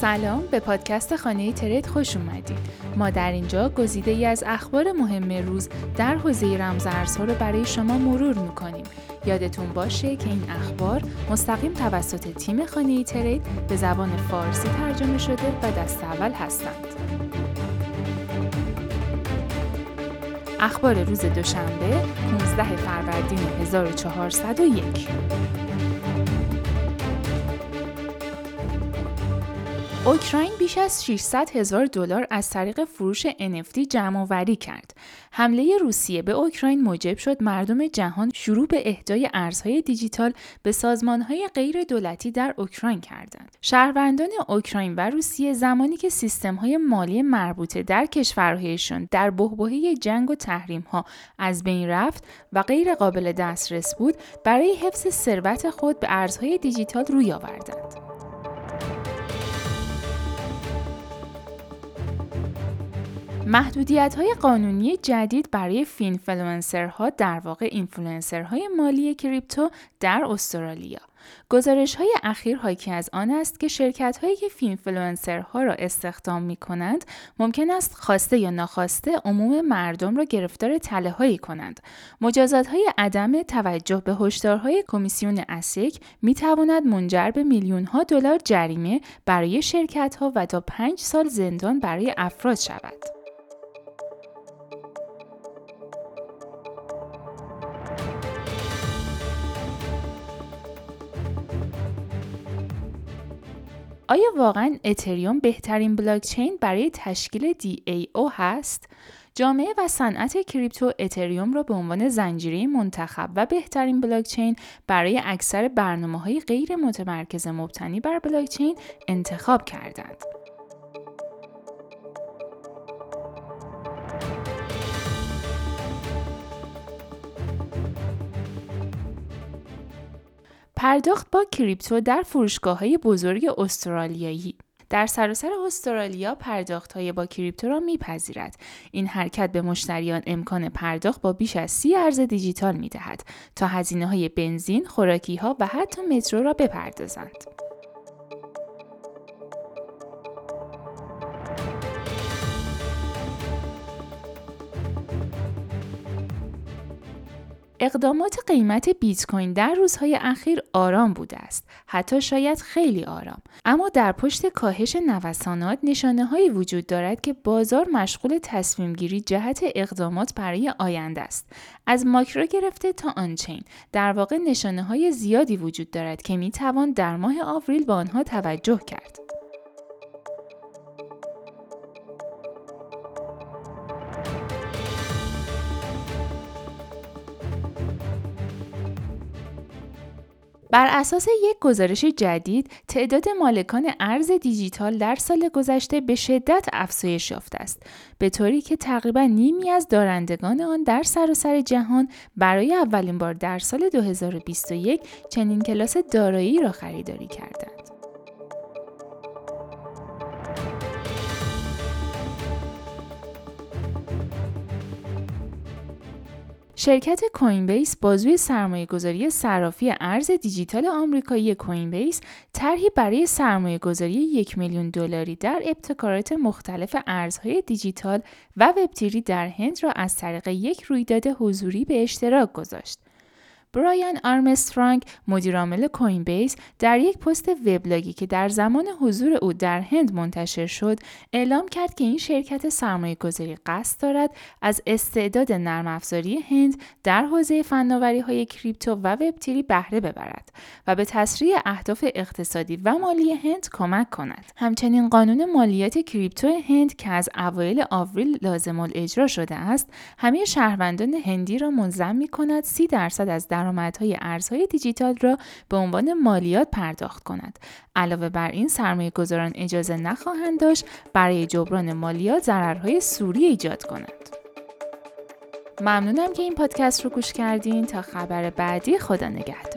سلام به پادکست خانه ترید خوش اومدید. ما در اینجا گزیده ای از اخبار مهم روز در حوزه رمزارزها رو برای شما مرور می‌کنیم. یادتون باشه که این اخبار مستقیم توسط تیم خانه ترید به زبان فارسی ترجمه شده و دست اول هستند. اخبار روز دوشنبه 15 فروردین 1401 اوکراین بیش از 600 هزار دلار از طریق فروش NFT جمع آوری کرد. حمله روسیه به اوکراین موجب شد مردم جهان شروع به اهدای ارزهای دیجیتال به سازمانهای غیر دولتی در اوکراین کردند. شهروندان اوکراین و روسیه زمانی که سیستمهای مالی مربوطه در کشورهایشان در بحبوحه جنگ و تحریمها از بین رفت و غیر قابل دسترس بود، برای حفظ ثروت خود به ارزهای دیجیتال روی آوردند. محدودیت های قانونی جدید برای finfluencer ها در واقع اینفلوئنسرهای مالی کریپتو در استرالیا گزارش های اخیر حاکی از آن است که شرکت هایی که finfluencer ها را استخدام می کنند ممکن است خواسته یا ناخواسته عموم مردم را گرفتار تله هایی کنند. مجازات های عدم توجه به هشدارهای کمیسیون ASIC می تواند منجر به میلیون ها دلار جریمه برای شرکت ها و تا پنج سال زندان برای افراد شود. آیا واقعا اتریوم بهترین بلاکچین برای تشکیل DAO هست؟ جامعه و صنعت کریپتو اتریوم را به عنوان زنجیره منتخب و بهترین بلاکچین برای اکثر برنامه های غیر متمرکز مبتنی بر بلاکچین انتخاب کردند. پرداخت با کریپتو در فروشگاه های بزرگ استرالیایی در سراسر استرالیا پرداخت های با کریپتو را میپذیرد. این حرکت به مشتریان امکان پرداخت با بیش از سی ارز دیجیتال می دهد تا هزینه های بنزین، خوراکی ها و حتی مترو را بپردازند. اقدامات قیمت بیت کوین در روزهای اخیر آرام بوده است. حتی شاید خیلی آرام. اما در پشت کاهش نوسانات نشانه هایی وجود دارد که بازار مشغول تصمیم گیری جهت اقدامات برای آینده است. از ماکرو گرفته تا آنچین. در واقع نشانه های زیادی وجود دارد که می توان در ماه آوریل به آنها توجه کرد. بر اساس یک گزارش جدید، تعداد مالکان ارز دیجیتال در سال گذشته به شدت افزایش یافته است، به طوری که تقریبا نیمی از دارندگان آن در سراسر جهان برای اولین بار در سال 2021 چنین کلاس دارایی را خریداری کردند. شرکت کوین بیس بازوی سرمایه گذاری صرافی ارز دیجیتال آمریکایی کوین بیس طرحی برای سرمایه گذاری یک میلیون دلاری در ابتکارات مختلف ارزهای دیجیتال و وبتیری در هند را از طریق یک رویداد حضوری به اشتراک گذاشت. برایان آرمسترانگ مدیرعامل کوین بیس در یک پست وبلاگی که در زمان حضور او در هند منتشر شد اعلام کرد که این شرکت سرمایه گذاری قصد دارد از استعداد نرم افزاری هند در حوزه فناوری های کریپتو و وبتیری بهره ببرد و به تسریع اهداف اقتصادی و مالی هند کمک کند. همچنین قانون مالیات کریپتو هند که از اوایل آوریل لازم اجرا شده است همه شهروندان هندی را ملزم می کند 30 درصد از در درآمدهای ارزهای دیجیتال را به عنوان مالیات پرداخت کند. علاوه بر این سرمایه گذاران اجازه نخواهند داشت برای جبران مالیات ضررهای سوری ایجاد کنند. ممنونم که این پادکست رو گوش کردین تا خبر بعدی خدا نگهدار.